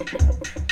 Ha ha.